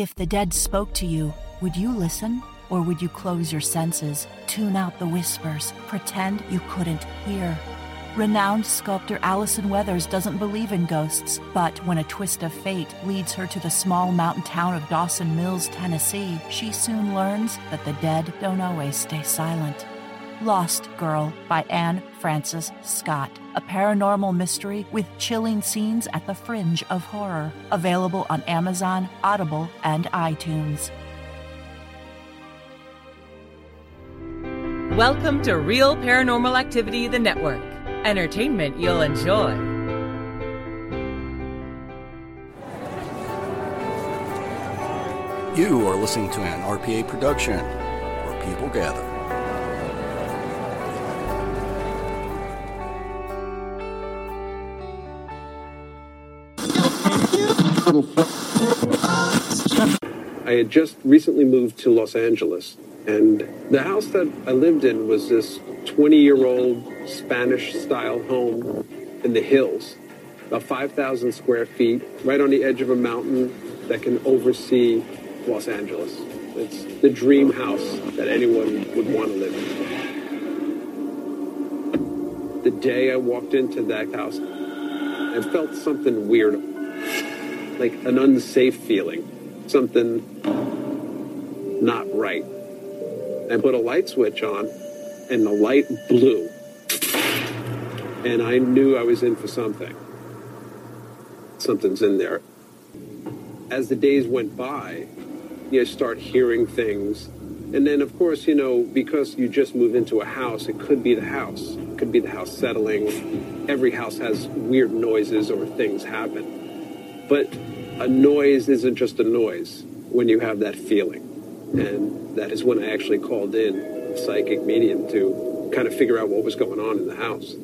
If the dead spoke to you, would you listen? Or would you close your senses, tune out the whispers, pretend you couldn't hear? Renowned sculptor Allison Weathers doesn't believe in ghosts, but when a twist of fate leads her to the small mountain town of Dawson Mills, Tennessee, she soon learns that the dead don't always stay silent. Lost Girl by Anne Francis Scott, a paranormal mystery with chilling scenes at the fringe of horror. Available on Amazon, Audible, and iTunes. Welcome to Real Paranormal Activity, the network. Entertainment you'll enjoy. You are listening to an RPA production where people gather. I had just recently moved to Los Angeles, and the house that I lived in was this 20 year old Spanish style home in the hills, about 5,000 square feet, right on the edge of a mountain that can oversee Los Angeles. It's the dream house that anyone would want to live in. The day I walked into that house, I felt something weird, like an unsafe feeling, something not right. I put a light switch on, and the light blew. And I knew I was in for something. Something's in there. As the days went by, you start hearing things. And then, of course, you know, because you just move into a house, it could be the house. It could be the house settling. Every house has weird noises or things happen. But a noise isn't just a noise when you have that feeling. And that is when I actually called in a psychic medium to kind of figure out what was going on in the house.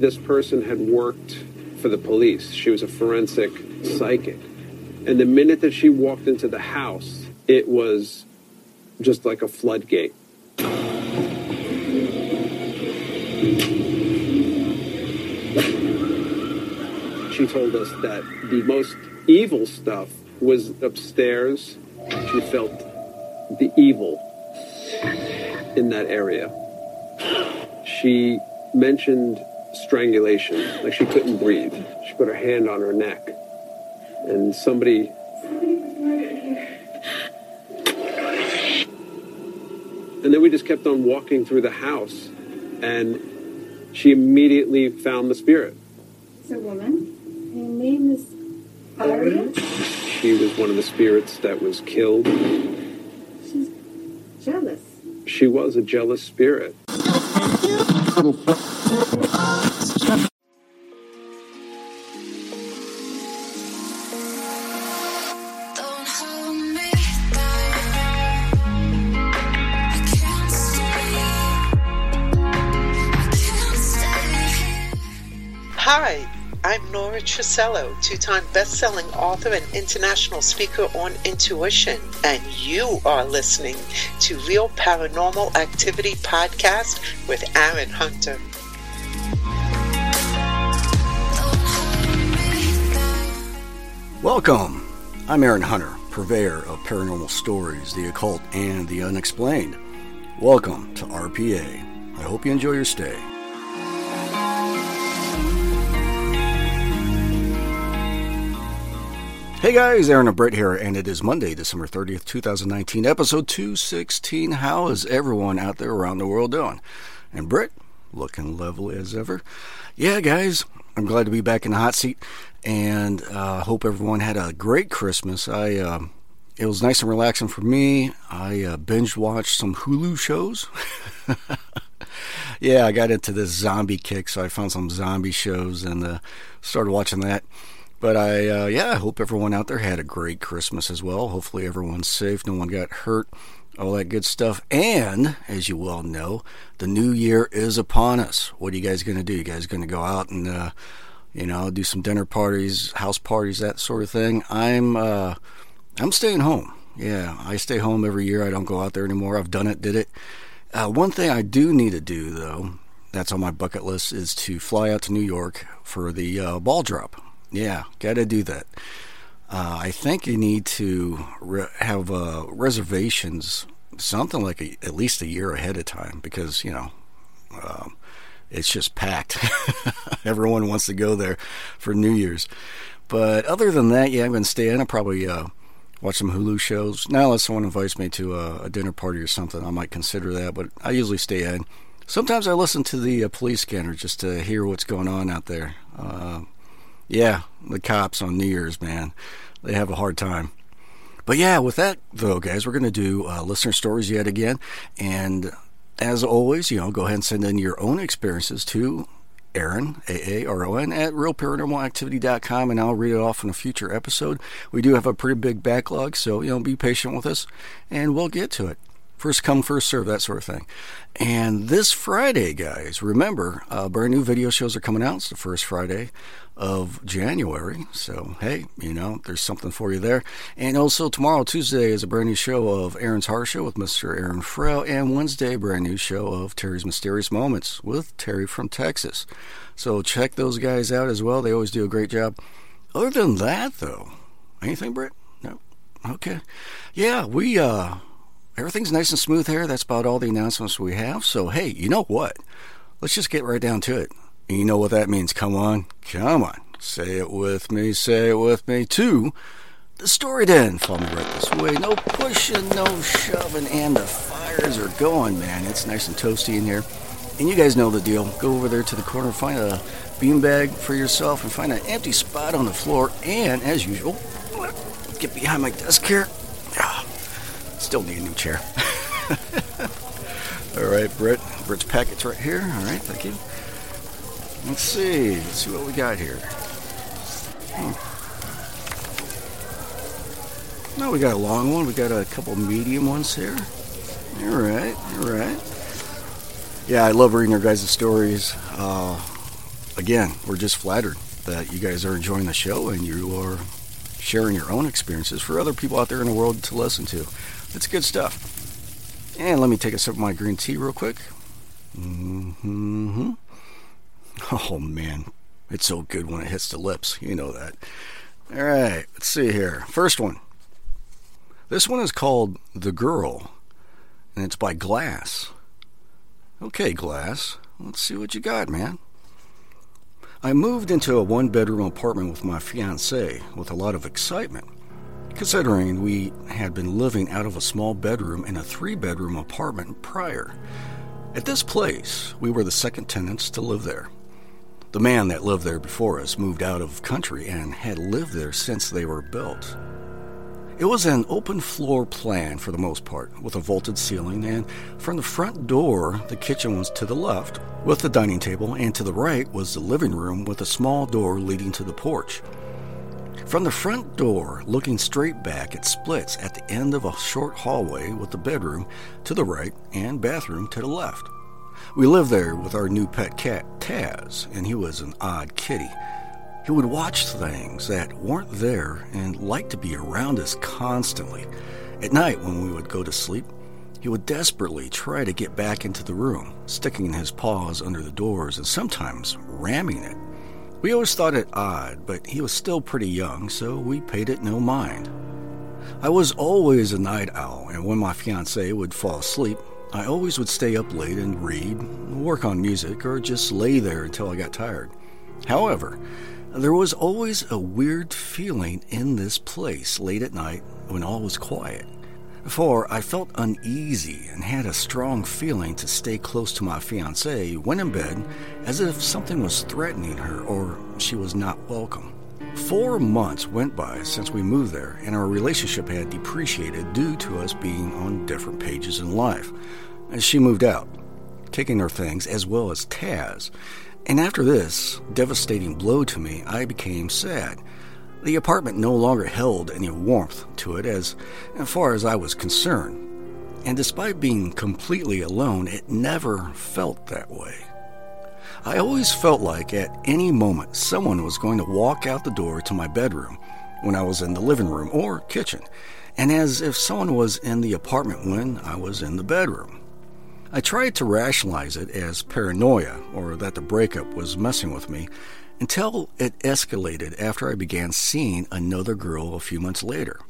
This person had worked for the police. She was a forensic psychic. And the minute that she walked into the house, it was just like a floodgate. She told us that the most evil stuff was upstairs. She felt the evil in that area. She mentioned strangulation, like she couldn't breathe. She put her hand on her neck, and somebody. And then we just kept on walking through the house, and she immediately found the spirit. It's a woman. Her name is Aria. She was one of the spirits that was killed. She's jealous. She was a jealous spirit. I'm Nora Tricello, two time best selling author and international speaker on intuition, and you are listening to Real Paranormal Activity Podcast with Aaron Hunter. Welcome. I'm Aaron Hunter, purveyor of paranormal stories, the occult, and the unexplained. Welcome to RPA. I hope you enjoy your stay. Hey guys, Aaron and Brett here, and it is Monday, December 30th, 2019, episode 216. How is everyone out there around the world doing? And Brett, looking lovely as ever. Yeah, guys, I'm glad to be back in the hot seat, and uh, hope everyone had a great Christmas. I um, it was nice and relaxing for me. I uh, binge watched some Hulu shows. yeah, I got into this zombie kick, so I found some zombie shows and uh, started watching that. But I, uh, yeah, I hope everyone out there had a great Christmas as well. Hopefully, everyone's safe, no one got hurt, all that good stuff. And as you well know, the new year is upon us. What are you guys going to do? You guys going to go out and, uh, you know, do some dinner parties, house parties, that sort of thing? I'm, uh, I'm staying home. Yeah, I stay home every year. I don't go out there anymore. I've done it, did it. Uh, one thing I do need to do, though, that's on my bucket list, is to fly out to New York for the uh, ball drop. Yeah, got to do that. uh, I think you need to re- have uh, reservations something like a, at least a year ahead of time because you know um, it's just packed. Everyone wants to go there for New Year's. But other than that, yeah, I'm going to stay in. I'll probably uh, watch some Hulu shows. Now, unless someone invites me to a, a, dinner party or something, I might consider that. But I usually stay in. Sometimes I listen to the uh, police scanner just to hear what's going on out there. Yeah, the cops on New Year's, man, they have a hard time. But yeah, with that though, guys, we're going to do uh, listener stories yet again. And as always, you know, go ahead and send in your own experiences to Aaron, A-A-R-O-N, at realparanormalactivity.com, and I'll read it off in a future episode. We do have a pretty big backlog, so, you know, be patient with us, and we'll get to it. First come, first serve, that sort of thing. And this Friday, guys, remember, uh, brand new video shows are coming out. It's the first Friday of January. So, hey, you know, there's something for you there. And also, tomorrow, Tuesday, is a brand new show of Aaron's Horror Show with Mr. Aaron Frale. And Wednesday, brand new show of Terry's Mysterious Moments with Terry from Texas. So, check those guys out as well. They always do a great job. Other than that, though, anything, Britt? No. Okay. Yeah, we, uh, everything's nice and smooth here. That's about all the announcements we have. So, hey, you know what? Let's just get right down to it. And you know what that means. Come on. Come on. Say it with me. Say it with me. too. the story then. Follow me right this way. No pushing, no shoving, and the fires are going, man. It's nice and toasty in here. And you guys know the deal. Go over there to the corner, find a beanbag for yourself, and find an empty spot on the floor. And, as usual, get behind my desk here. Ah. Still need a new chair. All right, Britt. Britt's packet's right here. All right, thank you. Let's see. Let's see what we got here. Hmm. No, we got a long one. We got a couple medium ones here. All right, all right. Yeah, I love reading your guys' stories. Uh, again, we're just flattered that you guys are enjoying the show and you are sharing your own experiences for other people out there in the world to listen to. It's good stuff. And let me take a sip of my green tea real quick. Mm-hmm. Oh man, it's so good when it hits the lips. You know that. All right, let's see here. First one. This one is called The Girl, and it's by Glass. Okay, Glass, let's see what you got, man. I moved into a one bedroom apartment with my fiance with a lot of excitement, considering we had been living out of a small bedroom in a three bedroom apartment prior. At this place, we were the second tenants to live there. The man that lived there before us moved out of country and had lived there since they were built. It was an open floor plan for the most part, with a vaulted ceiling, and from the front door, the kitchen was to the left, with the dining table, and to the right was the living room with a small door leading to the porch. From the front door, looking straight back, it splits at the end of a short hallway with the bedroom to the right and bathroom to the left. We lived there with our new pet cat, Taz, and he was an odd kitty. He would watch things that weren't there and liked to be around us constantly. At night, when we would go to sleep, he would desperately try to get back into the room, sticking his paws under the doors and sometimes ramming it. We always thought it odd, but he was still pretty young, so we paid it no mind. I was always a night owl, and when my fiancée would fall asleep, I always would stay up late and read, work on music, or just lay there until I got tired. However, there was always a weird feeling in this place late at night when all was quiet. For I felt uneasy and had a strong feeling to stay close to my fiancée when in bed, as if something was threatening her or she was not welcome. Four months went by since we moved there, and our relationship had depreciated due to us being on different pages in life. And she moved out, taking her things as well as Taz. And after this devastating blow to me, I became sad. The apartment no longer held any warmth to it as, far as I was concerned. And despite being completely alone, it never felt that way. I always felt like at any moment someone was going to walk out the door to my bedroom when I was in the living room or kitchen, and as if someone was in the apartment when I was in the bedroom. I tried to rationalize it as paranoia or that the breakup was messing with me, until it escalated after I began seeing another girl a few months later.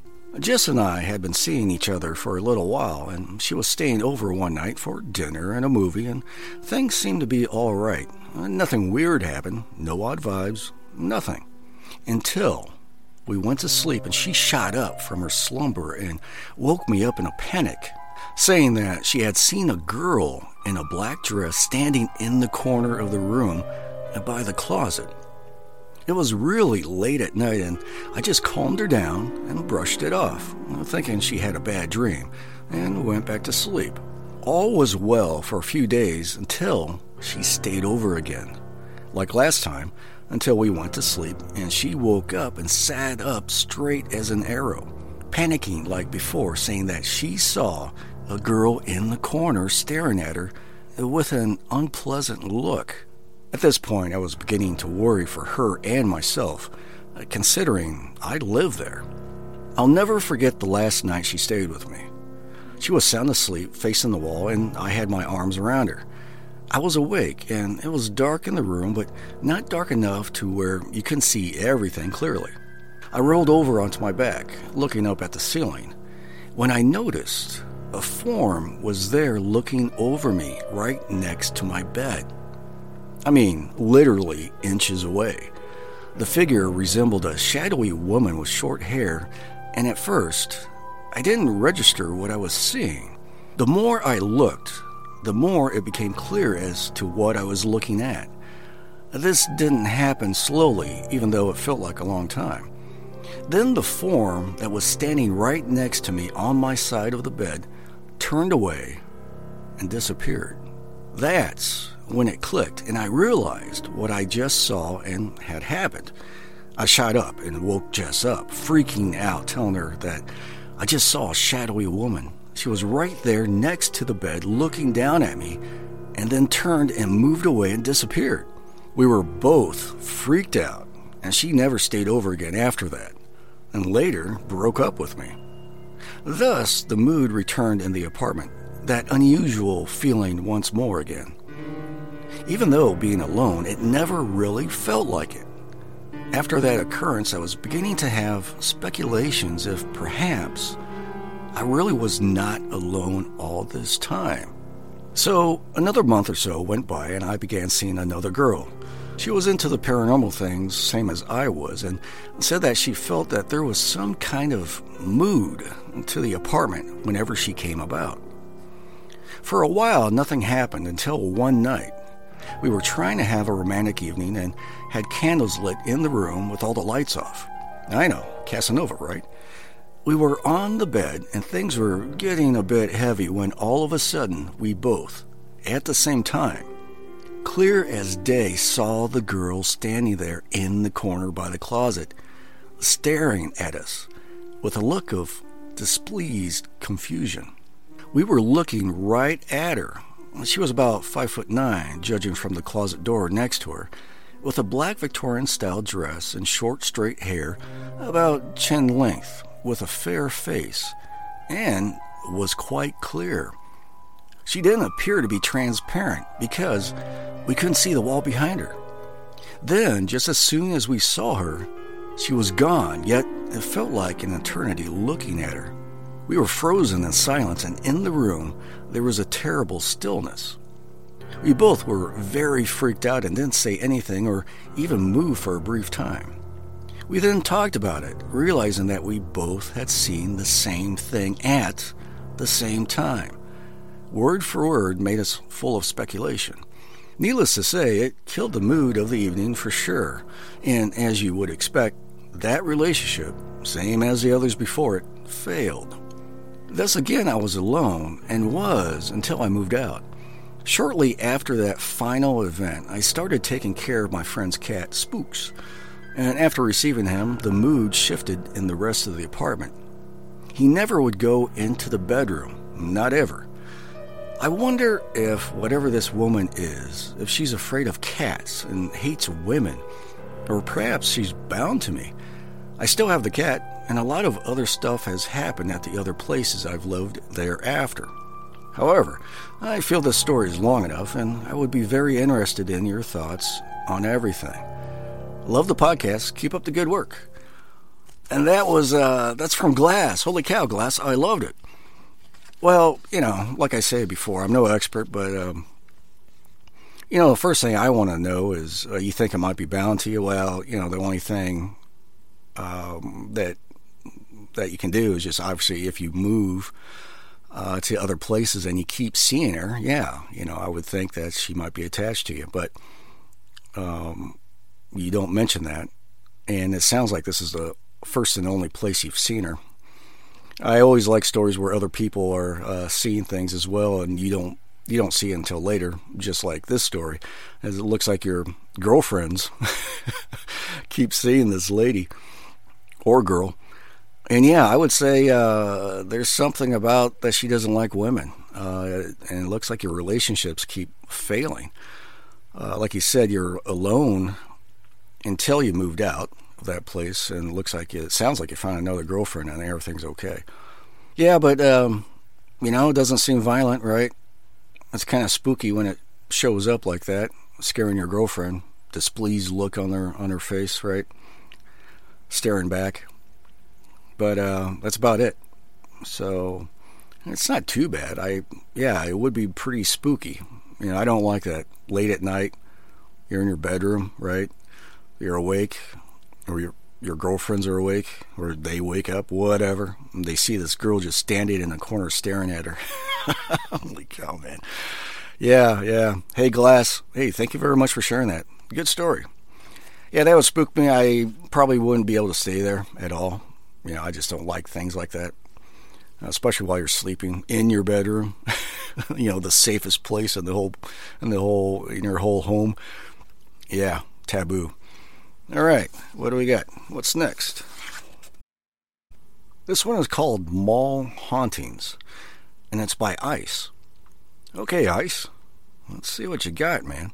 Jess and I had been seeing each other for a little while, and she was staying over one night for dinner and a movie, and things seemed to be all right. Uh, nothing weird happened, no odd vibes, nothing. Until we went to sleep and she shot up from her slumber and woke me up in a panic, saying that she had seen a girl in a black dress standing in the corner of the room by the closet. It was really late at night, and I just calmed her down and brushed it off, thinking she had a bad dream, and went back to sleep. All was well for a few days until she stayed over again. Like last time, until we went to sleep, and she woke up and sat up straight as an arrow, panicking like before, saying that she saw a girl in the corner staring at her with an unpleasant look. At this point, I was beginning to worry for her and myself, uh, considering I live there. I'll never forget the last night she stayed with me. She was sound asleep, facing the wall, and I had my arms around her. I was awake, and it was dark in the room, but not dark enough to where you couldn't see everything clearly. I rolled over onto my back, looking up at the ceiling, when I noticed a form was there looking over me right next to my bed. I mean, literally inches away. The figure resembled a shadowy woman with short hair, and at first, I didn't register what I was seeing. The more I looked, the more it became clear as to what I was looking at. This didn't happen slowly, even though it felt like a long time. Then the form that was standing right next to me on my side of the bed turned away and disappeared. That's when it clicked, and I realized what I just saw and had happened. I shot up and woke Jess up, freaking out, telling her that I just saw a shadowy woman. She was right there next to the bed, looking down at me, and then turned and moved away and disappeared. We were both freaked out, and she never stayed over again after that, and later broke up with me. Thus, the mood returned in the apartment, that unusual feeling once more again. Even though being alone, it never really felt like it. After that occurrence, I was beginning to have speculations if perhaps I really was not alone all this time. So, another month or so went by, and I began seeing another girl. She was into the paranormal things, same as I was, and said that she felt that there was some kind of mood to the apartment whenever she came about. For a while, nothing happened until one night. We were trying to have a romantic evening and had candles lit in the room with all the lights off. I know, Casanova, right? We were on the bed and things were getting a bit heavy when all of a sudden we both, at the same time, clear as day, saw the girl standing there in the corner by the closet, staring at us with a look of displeased confusion. We were looking right at her. She was about five foot nine, judging from the closet door next to her, with a black Victorian style dress and short, straight hair about chin length, with a fair face, and was quite clear. She didn't appear to be transparent because we couldn't see the wall behind her. Then, just as soon as we saw her, she was gone, yet it felt like an eternity looking at her. We were frozen in silence, and in the room there was a terrible stillness. We both were very freaked out and didn't say anything or even move for a brief time. We then talked about it, realizing that we both had seen the same thing at the same time. Word for word made us full of speculation. Needless to say, it killed the mood of the evening for sure, and as you would expect, that relationship, same as the others before it, failed. Thus again, I was alone and was until I moved out. Shortly after that final event, I started taking care of my friend's cat, Spooks, and after receiving him, the mood shifted in the rest of the apartment. He never would go into the bedroom, not ever. I wonder if whatever this woman is, if she's afraid of cats and hates women, or perhaps she's bound to me. I still have the cat, and a lot of other stuff has happened at the other places I've lived thereafter. However, I feel this story is long enough, and I would be very interested in your thoughts on everything. Love the podcast. Keep up the good work. And that was uh, that's from Glass. Holy cow, Glass! I loved it. Well, you know, like I said before, I'm no expert, but um, you know, the first thing I want to know is uh, you think it might be bound to you. Well, you know, the only thing um, that that you can do is just obviously if you move uh, to other places and you keep seeing her, yeah, you know, I would think that she might be attached to you, but um, you don't mention that, and it sounds like this is the first and only place you've seen her. I always like stories where other people are uh, seeing things as well, and you don't you don't see it until later. Just like this story, as it looks like your girlfriends keep seeing this lady or girl, and yeah, I would say uh, there's something about that she doesn't like women, uh, and it looks like your relationships keep failing. Uh, like you said, you're alone until you moved out of that place, and it looks like you, it sounds like you found another girlfriend, and everything's okay. Yeah, but um, you know, it doesn't seem violent, right? It's kind of spooky when it shows up like that, scaring your girlfriend. Displeased look on her on her face, right? Staring back. But uh, that's about it. So it's not too bad. I yeah, it would be pretty spooky. You know, I don't like that late at night. You're in your bedroom, right? You're awake, or your your girlfriends are awake, or they wake up, whatever. And they see this girl just standing in the corner staring at her. Holy cow, man! Yeah, yeah. Hey, Glass. Hey, thank you very much for sharing that. Good story. Yeah, that would spook me. I probably wouldn't be able to stay there at all. You know, I just don't like things like that, especially while you're sleeping in your bedroom. you know, the safest place in the whole in the whole in your whole home. Yeah, taboo. All right, what do we got? What's next? This one is called Mall Hauntings, and it's by Ice. Okay, Ice, let's see what you got, man.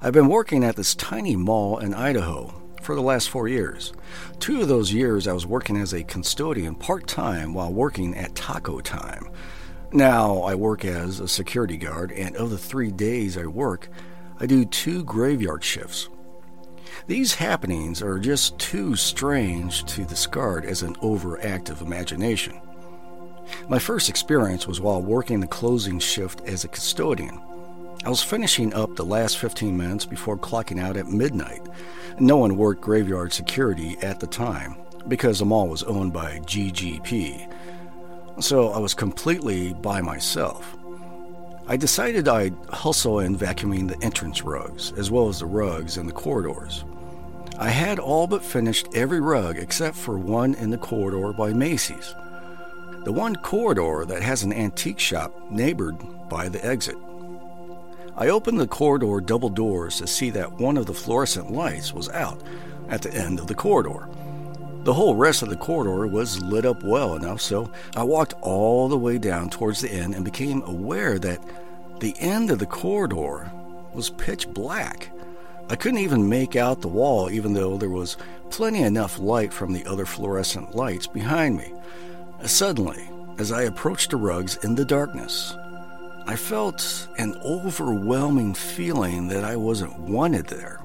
I've been working at this tiny mall in Idaho for the last four years. Two of those years I was working as a custodian part time while working at Taco Time. Now I work as a security guard, and of the three days I work, I do two graveyard shifts. These happenings are just too strange to discard as an overactive imagination. My first experience was while working the closing shift as a custodian. I was finishing up the last 15 minutes before clocking out at midnight. No one worked graveyard security at the time because the mall was owned by GGP. So I was completely by myself. I decided I'd hustle in vacuuming the entrance rugs, as well as the rugs in the corridors. I had all but finished every rug except for one in the corridor by Macy's. The one corridor that has an antique shop neighbored by the exit. I opened the corridor double doors to see that one of the fluorescent lights was out at the end of the corridor. The whole rest of the corridor was lit up well enough, so I walked all the way down towards the end and became aware that the end of the corridor was pitch black. I couldn't even make out the wall, even though there was plenty enough light from the other fluorescent lights behind me. Suddenly, as I approached the rugs in the darkness, I felt an overwhelming feeling that I wasn't wanted there.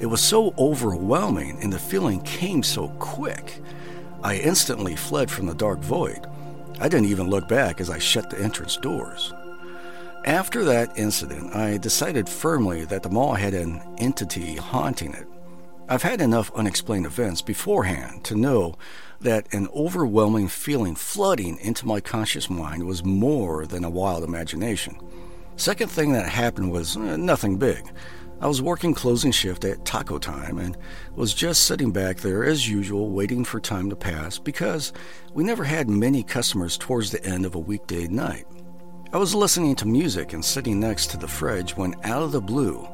It was so overwhelming, and the feeling came so quick. I instantly fled from the dark void. I didn't even look back as I shut the entrance doors. After that incident, I decided firmly that the mall had an entity haunting it. I've had enough unexplained events beforehand to know that an overwhelming feeling flooding into my conscious mind was more than a wild imagination. Second thing that happened was uh, nothing big. I was working closing shift at taco time and was just sitting back there as usual, waiting for time to pass because we never had many customers towards the end of a weekday night. I was listening to music and sitting next to the fridge when, out of the blue,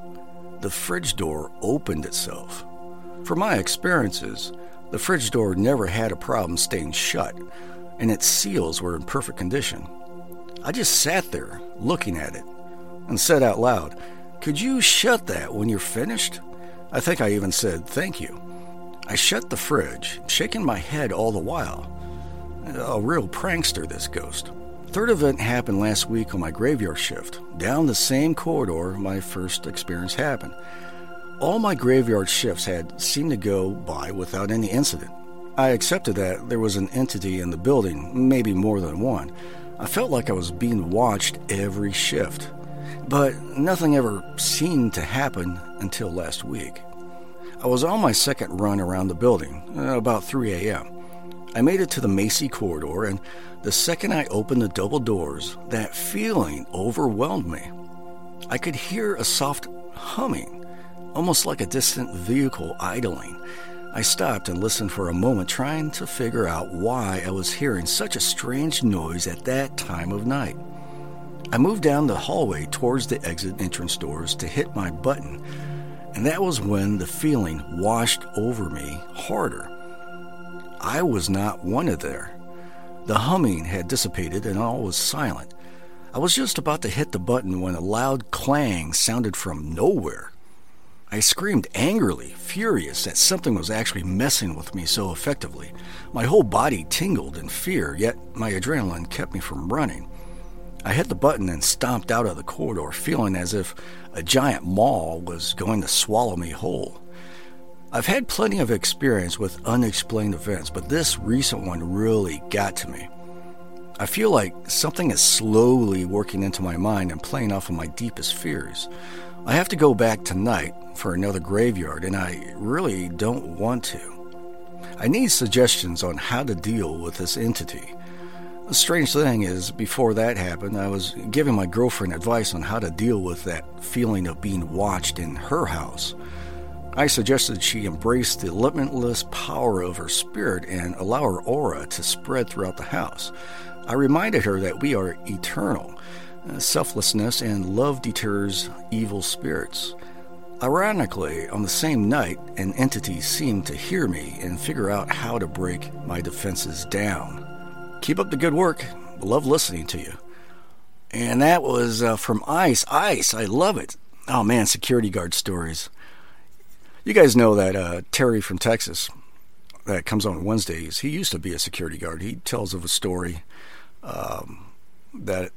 the fridge door opened itself. From my experiences, the fridge door never had a problem staying shut, and its seals were in perfect condition. I just sat there, looking at it, and said out loud, could you shut that when you're finished? I think I even said thank you. I shut the fridge, shaking my head all the while. A real prankster, this ghost. Third event happened last week on my graveyard shift, down the same corridor my first experience happened. All my graveyard shifts had seemed to go by without any incident. I accepted that there was an entity in the building, maybe more than one. I felt like I was being watched every shift. But nothing ever seemed to happen until last week. I was on my second run around the building, uh, about 3 a.m. I made it to the Macy corridor, and the second I opened the double doors, that feeling overwhelmed me. I could hear a soft humming, almost like a distant vehicle idling. I stopped and listened for a moment, trying to figure out why I was hearing such a strange noise at that time of night. I moved down the hallway towards the exit entrance doors to hit my button, and that was when the feeling washed over me harder. I was not wanted there. The humming had dissipated and all was silent. I was just about to hit the button when a loud clang sounded from nowhere. I screamed angrily, furious that something was actually messing with me so effectively. My whole body tingled in fear, yet my adrenaline kept me from running. I hit the button and stomped out of the corridor, feeling as if a giant maw was going to swallow me whole. I've had plenty of experience with unexplained events, but this recent one really got to me. I feel like something is slowly working into my mind and playing off of my deepest fears. I have to go back tonight for another graveyard, and I really don't want to. I need suggestions on how to deal with this entity. The strange thing is, before that happened, I was giving my girlfriend advice on how to deal with that feeling of being watched in her house. I suggested she embrace the limitless power of her spirit and allow her aura to spread throughout the house. I reminded her that we are eternal. Selflessness and love deters evil spirits. Ironically, on the same night, an entity seemed to hear me and figure out how to break my defenses down. Keep up the good work. Love listening to you. And that was uh, from Ice. Ice, I love it. Oh man, security guard stories. You guys know that uh, Terry from Texas that comes on Wednesdays. He used to be a security guard. He tells of a story um, that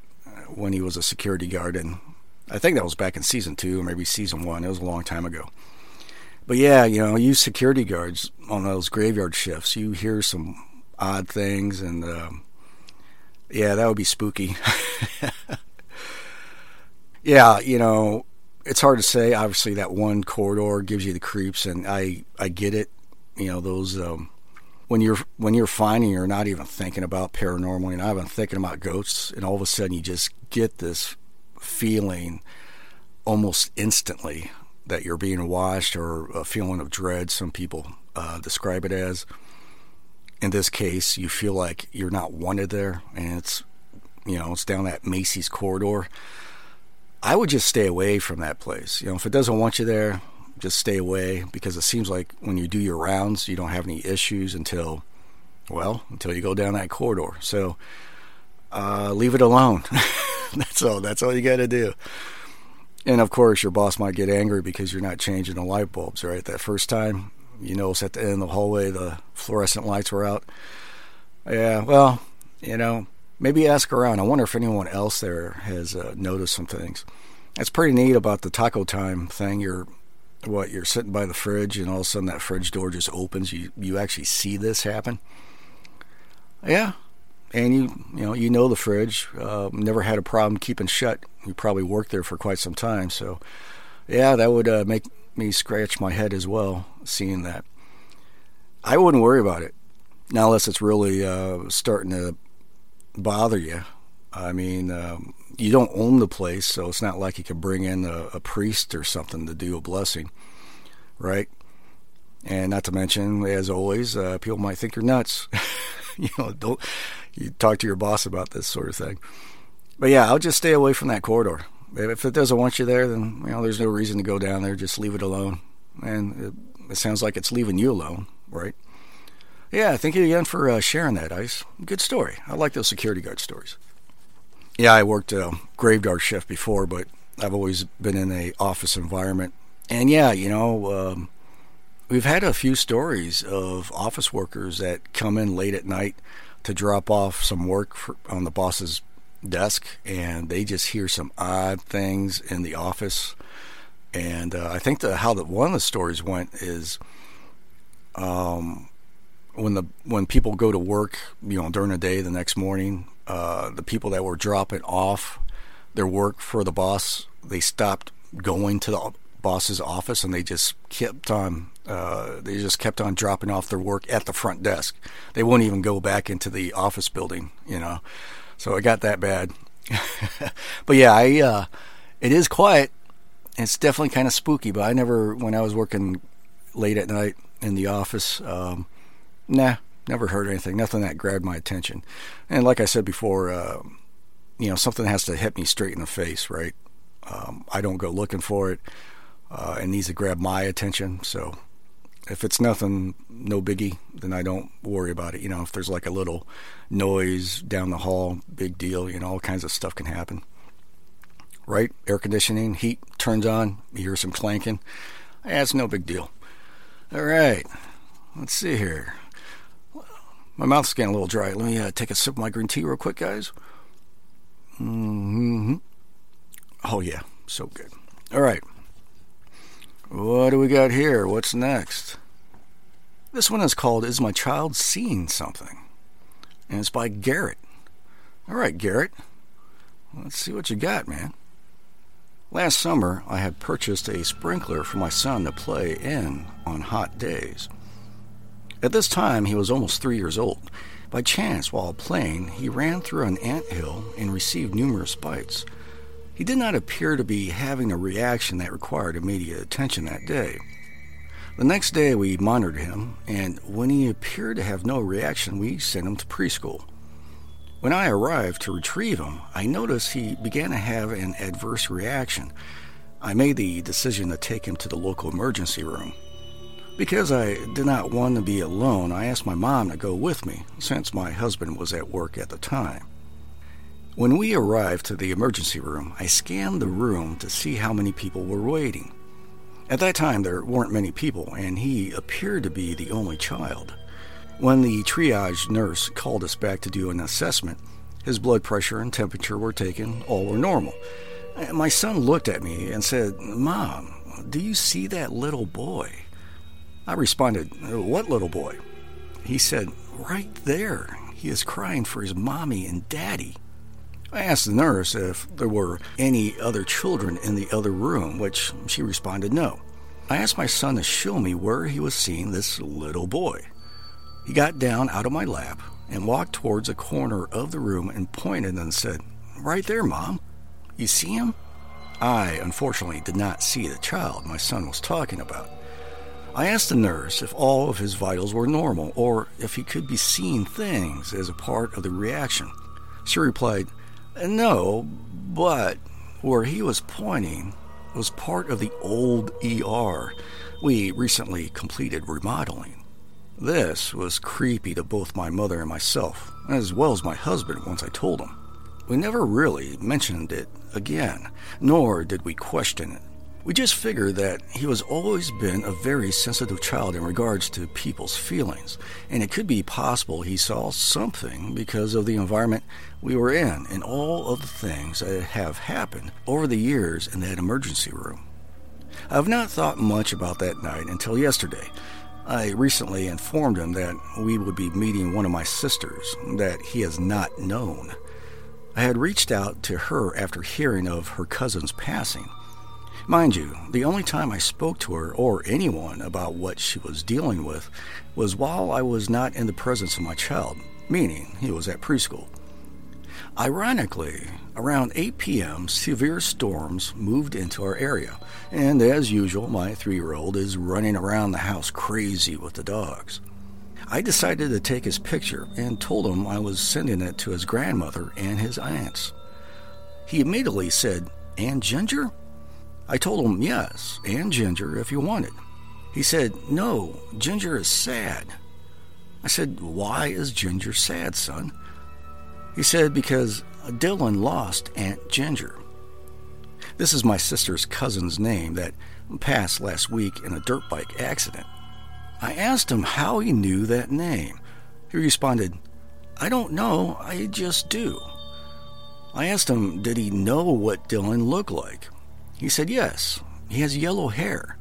when he was a security guard, and I think that was back in season two or maybe season one. It was a long time ago. But yeah, you know, you security guards on those graveyard shifts, you hear some odd things, and um, yeah, that would be spooky. yeah, you know, it's hard to say. Obviously, that one corridor gives you the creeps, and I I get it. You know, those um, when you're when you're finding, you're not even thinking about paranormal, you're not even thinking about ghosts, and all of a sudden you just get this feeling almost instantly that you're being watched, or a feeling of dread. Some people uh, describe it as in this case, you feel like you're not wanted there, and it's you know it's down that Macy's corridor. I would just stay away from that place. You know, if it doesn't want you there, just stay away because it seems like when you do your rounds, you don't have any issues until well until you go down that corridor. So uh, leave it alone. that's all. That's all you got to do. And of course, your boss might get angry because you're not changing the light bulbs, right? That first time, you notice at the end of the hallway the fluorescent lights were out. Yeah, well, you know, maybe ask around. I wonder if anyone else there has uh, noticed some things. That's pretty neat about the taco time thing. You're what you're sitting by the fridge, and all of a sudden that fridge door just opens. You you actually see this happen. Yeah, and you you know you know the fridge. Uh, never had a problem keeping shut. You probably worked there for quite some time, so yeah, that would uh, make me scratch my head as well, seeing that. I wouldn't worry about it, now unless it's really uh, starting to bother you. I mean, um, you don't own the place, so it's not like you can bring in a, a priest or something to do a blessing, right? And not to mention, as always, uh, people might think you're nuts. you know, don't you talk to your boss about this sort of thing. But yeah, I'll just stay away from that corridor. If it doesn't want you there, then you know there's no reason to go down there. Just leave it alone. And it, it sounds like it's leaving you alone, right? Yeah, thank you again for uh, sharing that, Ice. Good story. I like those security guard stories. Yeah, I worked a graveyard shift before, but I've always been in a office environment. And yeah, you know, um, we've had a few stories of office workers that come in late at night to drop off some work for, on the boss's desk and they just hear some odd things in the office. And uh, I think the how the one of the stories went is, um, when the when people go to work, you know, during the day the next morning, uh, the people that were dropping off their work for the boss, they stopped going to the boss's office and they just kept on uh, they just kept on dropping off their work at the front desk. They wouldn't even go back into the office building, you know. So it got that bad. but yeah, I uh, it is quiet. It's definitely kind of spooky, but I never when I was working late at night in the office, um, nah, never heard anything. Nothing that grabbed my attention. And like I said before, uh, you know, something has to hit me straight in the face, right? Um, I don't go looking for it. Uh, it needs to grab my attention. So if it's nothing, no biggie, then I don't worry about it. You know, if there's like a little noise down the hall, big deal. You know, all kinds of stuff can happen. Right? Air conditioning, heat turns on, you hear some clanking. It's no big deal. All right, let's see here. My mouth's getting a little dry. Let me uh, take a sip of my green tea real quick, guys. hmm Oh, yeah, so good. All right. What do we got here? What's next? This one is called Is My Child Seeing Something? And it's by Garrett. All right, Garrett. Let's see what you got, man. Last summer, I had purchased a sprinkler for my son to play in on hot days. At this time, he was almost three years old. By chance, while playing, he ran through an ant hill and received numerous bites. He did not appear to be having a reaction that required immediate attention that day. The next day, we monitored him, and when he appeared to have no reaction, we sent him to preschool. When I arrived to retrieve him, I noticed he began to have an adverse reaction. I made the decision to take him to the local emergency room. Because I did not want to be alone, I asked my mom to go with me, since my husband was at work at the time. When we arrived to the emergency room, I scanned the room to see how many people were waiting. At that time, there weren't many people, and he appeared to be the only child. When the triage nurse called us back to do an assessment, his blood pressure and temperature were taken, all were normal. My son looked at me and said, Mom, do you see that little boy? I responded, What little boy? He said, Right there. He is crying for his mommy and daddy. I asked the nurse if there were any other children in the other room, which she responded no. I asked my son to show me where he was seeing this little boy. He got down out of my lap and walked towards a corner of the room and pointed and said, Right there, Mom. You see him? I, unfortunately, did not see the child my son was talking about. I asked the nurse if all of his vitals were normal or if he could be seeing things as a part of the reaction. She replied, No, but where he was pointing was part of the old ER. We recently completed remodeling. This was creepy to both my mother and myself, as well as my husband once I told him. We never really mentioned it again, nor did we question it. We just figured that he was always been a very sensitive child in regards to people's feelings, and it could be possible he saw something because of the environment we were in and all of the things that have happened over the years in that emergency room. I have not thought much about that night until yesterday. I recently informed him that we would be meeting one of my sisters that he has not known. I had reached out to her after hearing of her cousin's passing. Mind you, the only time I spoke to her or anyone about what she was dealing with was while I was not in the presence of my child, meaning he was at preschool. Ironically, around 8 p.m., severe storms moved into our area, and as usual, my three year old is running around the house crazy with the dogs. I decided to take his picture and told him I was sending it to his grandmother and his aunts. He immediately said, And Ginger? I told him, Yes, and Ginger if you wanted. He said, No, Ginger is sad. I said, Why is Ginger sad, son? He said, Because Dylan lost Aunt Ginger. This is my sister's cousin's name that passed last week in a dirt bike accident. I asked him how he knew that name. He responded, I don't know, I just do. I asked him, did he know what Dylan looked like? He said yes, he has yellow hair.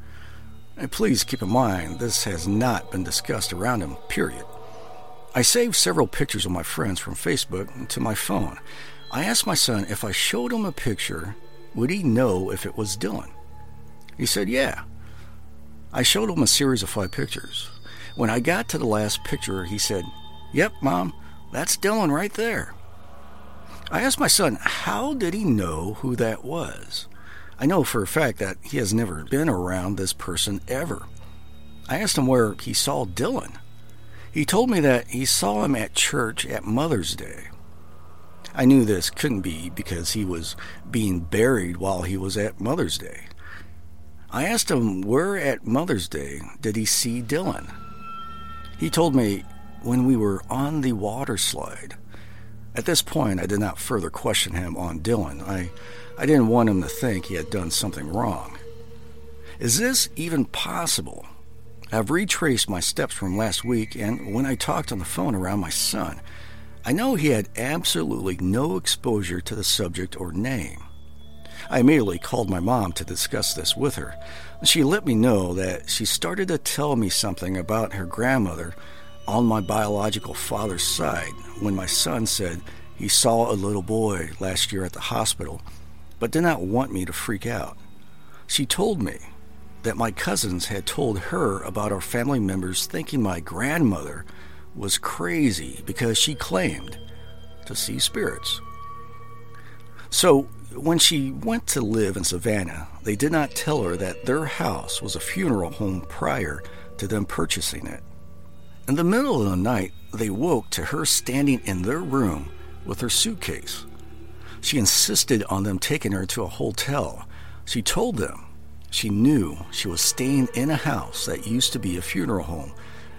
And please keep in mind, this has not been discussed around him, period. I saved several pictures of my friends from Facebook to my phone. I asked my son if I showed him a picture, would he know if it was Dylan? He said, yeah. I showed him a series of five pictures. When I got to the last picture, he said, Yep, Mom, that's Dylan right there. I asked my son, how did he know who that was? I know for a fact that he has never been around this person ever. I asked him where he saw Dylan. He told me that he saw him at church at Mother's Day. I knew this couldn't be because he was being buried while he was at Mother's Day. I asked him where at Mother's Day did he see Dylan. He told me when we were on the water slide. At this point, I did not further question him on Dylan. I, I didn't want him to think he had done something wrong. Is this even possible? I've retraced my steps from last week, and when I talked on the phone around my son, I know he had absolutely no exposure to the subject or name. I immediately called my mom to discuss this with her. She let me know that she started to tell me something about her grandmother on my biological father's side when my son said he saw a little boy last year at the hospital, but did not want me to freak out. She told me that my cousins had told her about our family members thinking my grandmother was crazy because she claimed to see spirits. So, when she went to live in Savannah, they did not tell her that their house was a funeral home prior to them purchasing it. In the middle of the night, they woke to her standing in their room with her suitcase. She insisted on them taking her to a hotel. She told them she knew she was staying in a house that used to be a funeral home,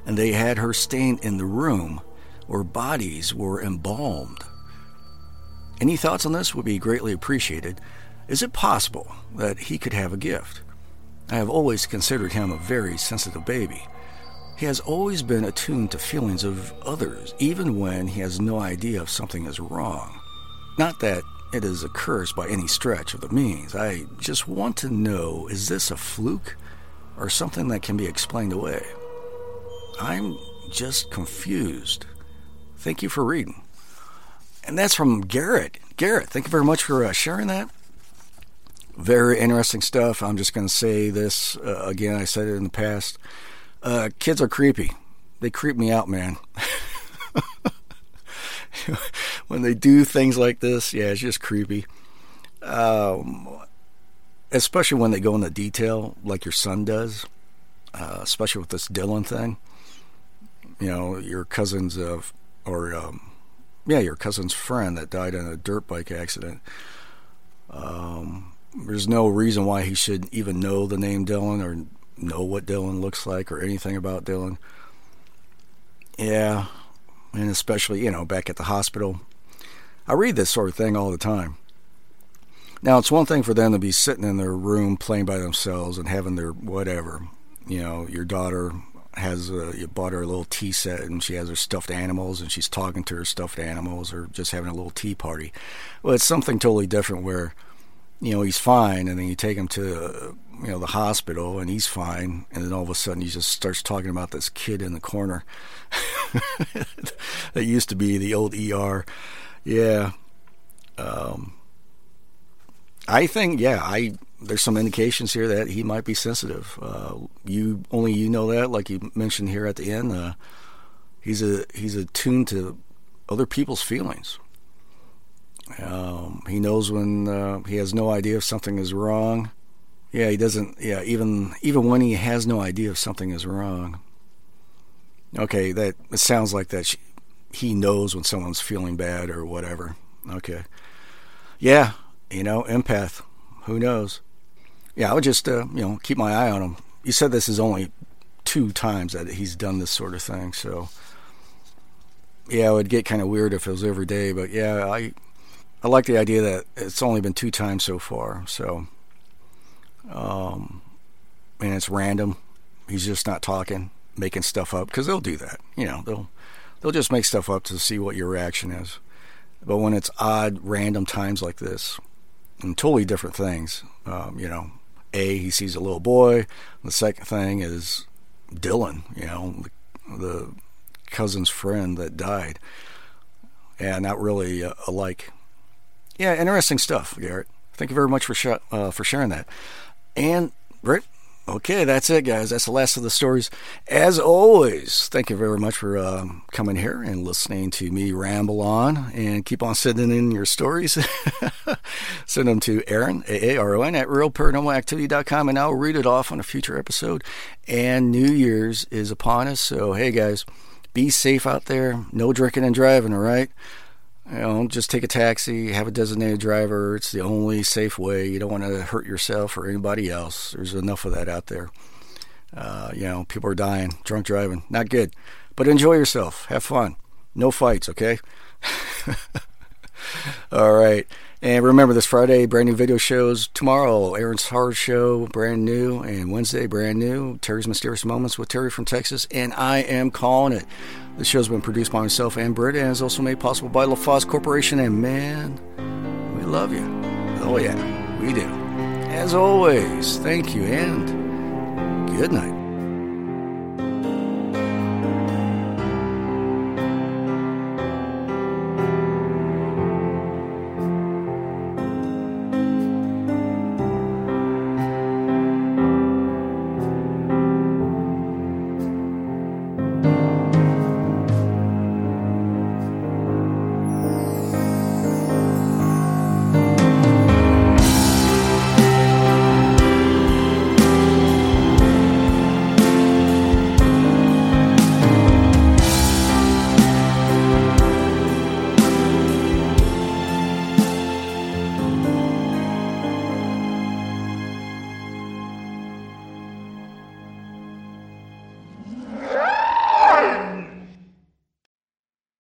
and they had her staying in the room where bodies were embalmed. Any thoughts on this would be greatly appreciated. Is it possible that he could have a gift? I have always considered him a very sensitive baby. He has always been attuned to feelings of others, even when he has no idea if something is wrong. Not that it is a curse by any stretch of the means. I just want to know is this a fluke or something that can be explained away? I'm just confused. Thank you for reading. And that's from Garrett. Garrett, thank you very much for uh, sharing that. Very interesting stuff. I'm just going to say this uh, again. I said it in the past. Uh, kids are creepy. They creep me out, man. when they do things like this, yeah, it's just creepy. Um, especially when they go into detail, like your son does. Uh, especially with this Dylan thing. You know, your cousin's, uh, or um, yeah, your cousin's friend that died in a dirt bike accident. Um, there's no reason why he should even know the name Dylan or know what Dylan looks like or anything about Dylan. Yeah, and especially, you know, back at the hospital. I read this sort of thing all the time. Now, it's one thing for them to be sitting in their room playing by themselves and having their whatever. You know, your daughter has a, you bought her a little tea set and she has her stuffed animals and she's talking to her stuffed animals or just having a little tea party. Well, it's something totally different where, you know, he's fine and then you take him to, you know, the hospital and he's fine and then all of a sudden he just starts talking about this kid in the corner that used to be the old ER. Yeah. Um, I think, yeah, I there's some indications here that he might be sensitive. Uh, you only you know that, like you mentioned here at the end. Uh, he's a he's attuned to other people's feelings. Um, he knows when uh, he has no idea if something is wrong. Yeah, he doesn't. Yeah, even even when he has no idea if something is wrong. Okay, that it sounds like that. She, he knows when someone's feeling bad or whatever. Okay, yeah, you know, empath. Who knows? Yeah, I would just uh, you know keep my eye on him. You said this is only two times that he's done this sort of thing, so yeah, it would get kind of weird if it was every day. But yeah, I I like the idea that it's only been two times so far. So, um, and it's random. He's just not talking, making stuff up because they'll do that. You know, they'll they'll just make stuff up to see what your reaction is. But when it's odd, random times like this, and totally different things, um, you know, A, he sees a little boy. The second thing is Dylan, you know, the, the cousin's friend that died. Yeah, not really uh, alike. Yeah, interesting stuff, Garrett. Thank you very much for sh- uh, for sharing that. And Rick, okay, that's it, guys. That's the last of the stories. As always, thank you very much for um, coming here and listening to me ramble on. And keep on sending in your stories. Send them to Aaron, A-A-R-O-N, at realparanormalactivity.com, and I'll read it off on a future episode. And New Year's is upon us, so hey, guys, be safe out there. No drinking and driving, all right? You know, just take a taxi, have a designated driver. It's the only safe way. You don't want to hurt yourself or anybody else. There's enough of that out there. Uh, you know, people are dying, drunk driving. Not good. But enjoy yourself. Have fun. No fights, okay? All right. And remember, this Friday, brand new video shows. Tomorrow, Aaron's Horror Show, brand new. And Wednesday, brand new. Terry's Mysterious Moments with Terry from Texas. And I am calling it. The show's been produced by myself and Britt, and is also made possible by LaFosse Corporation. And man, we love you. Oh, yeah, we do. As always, thank you, and good night.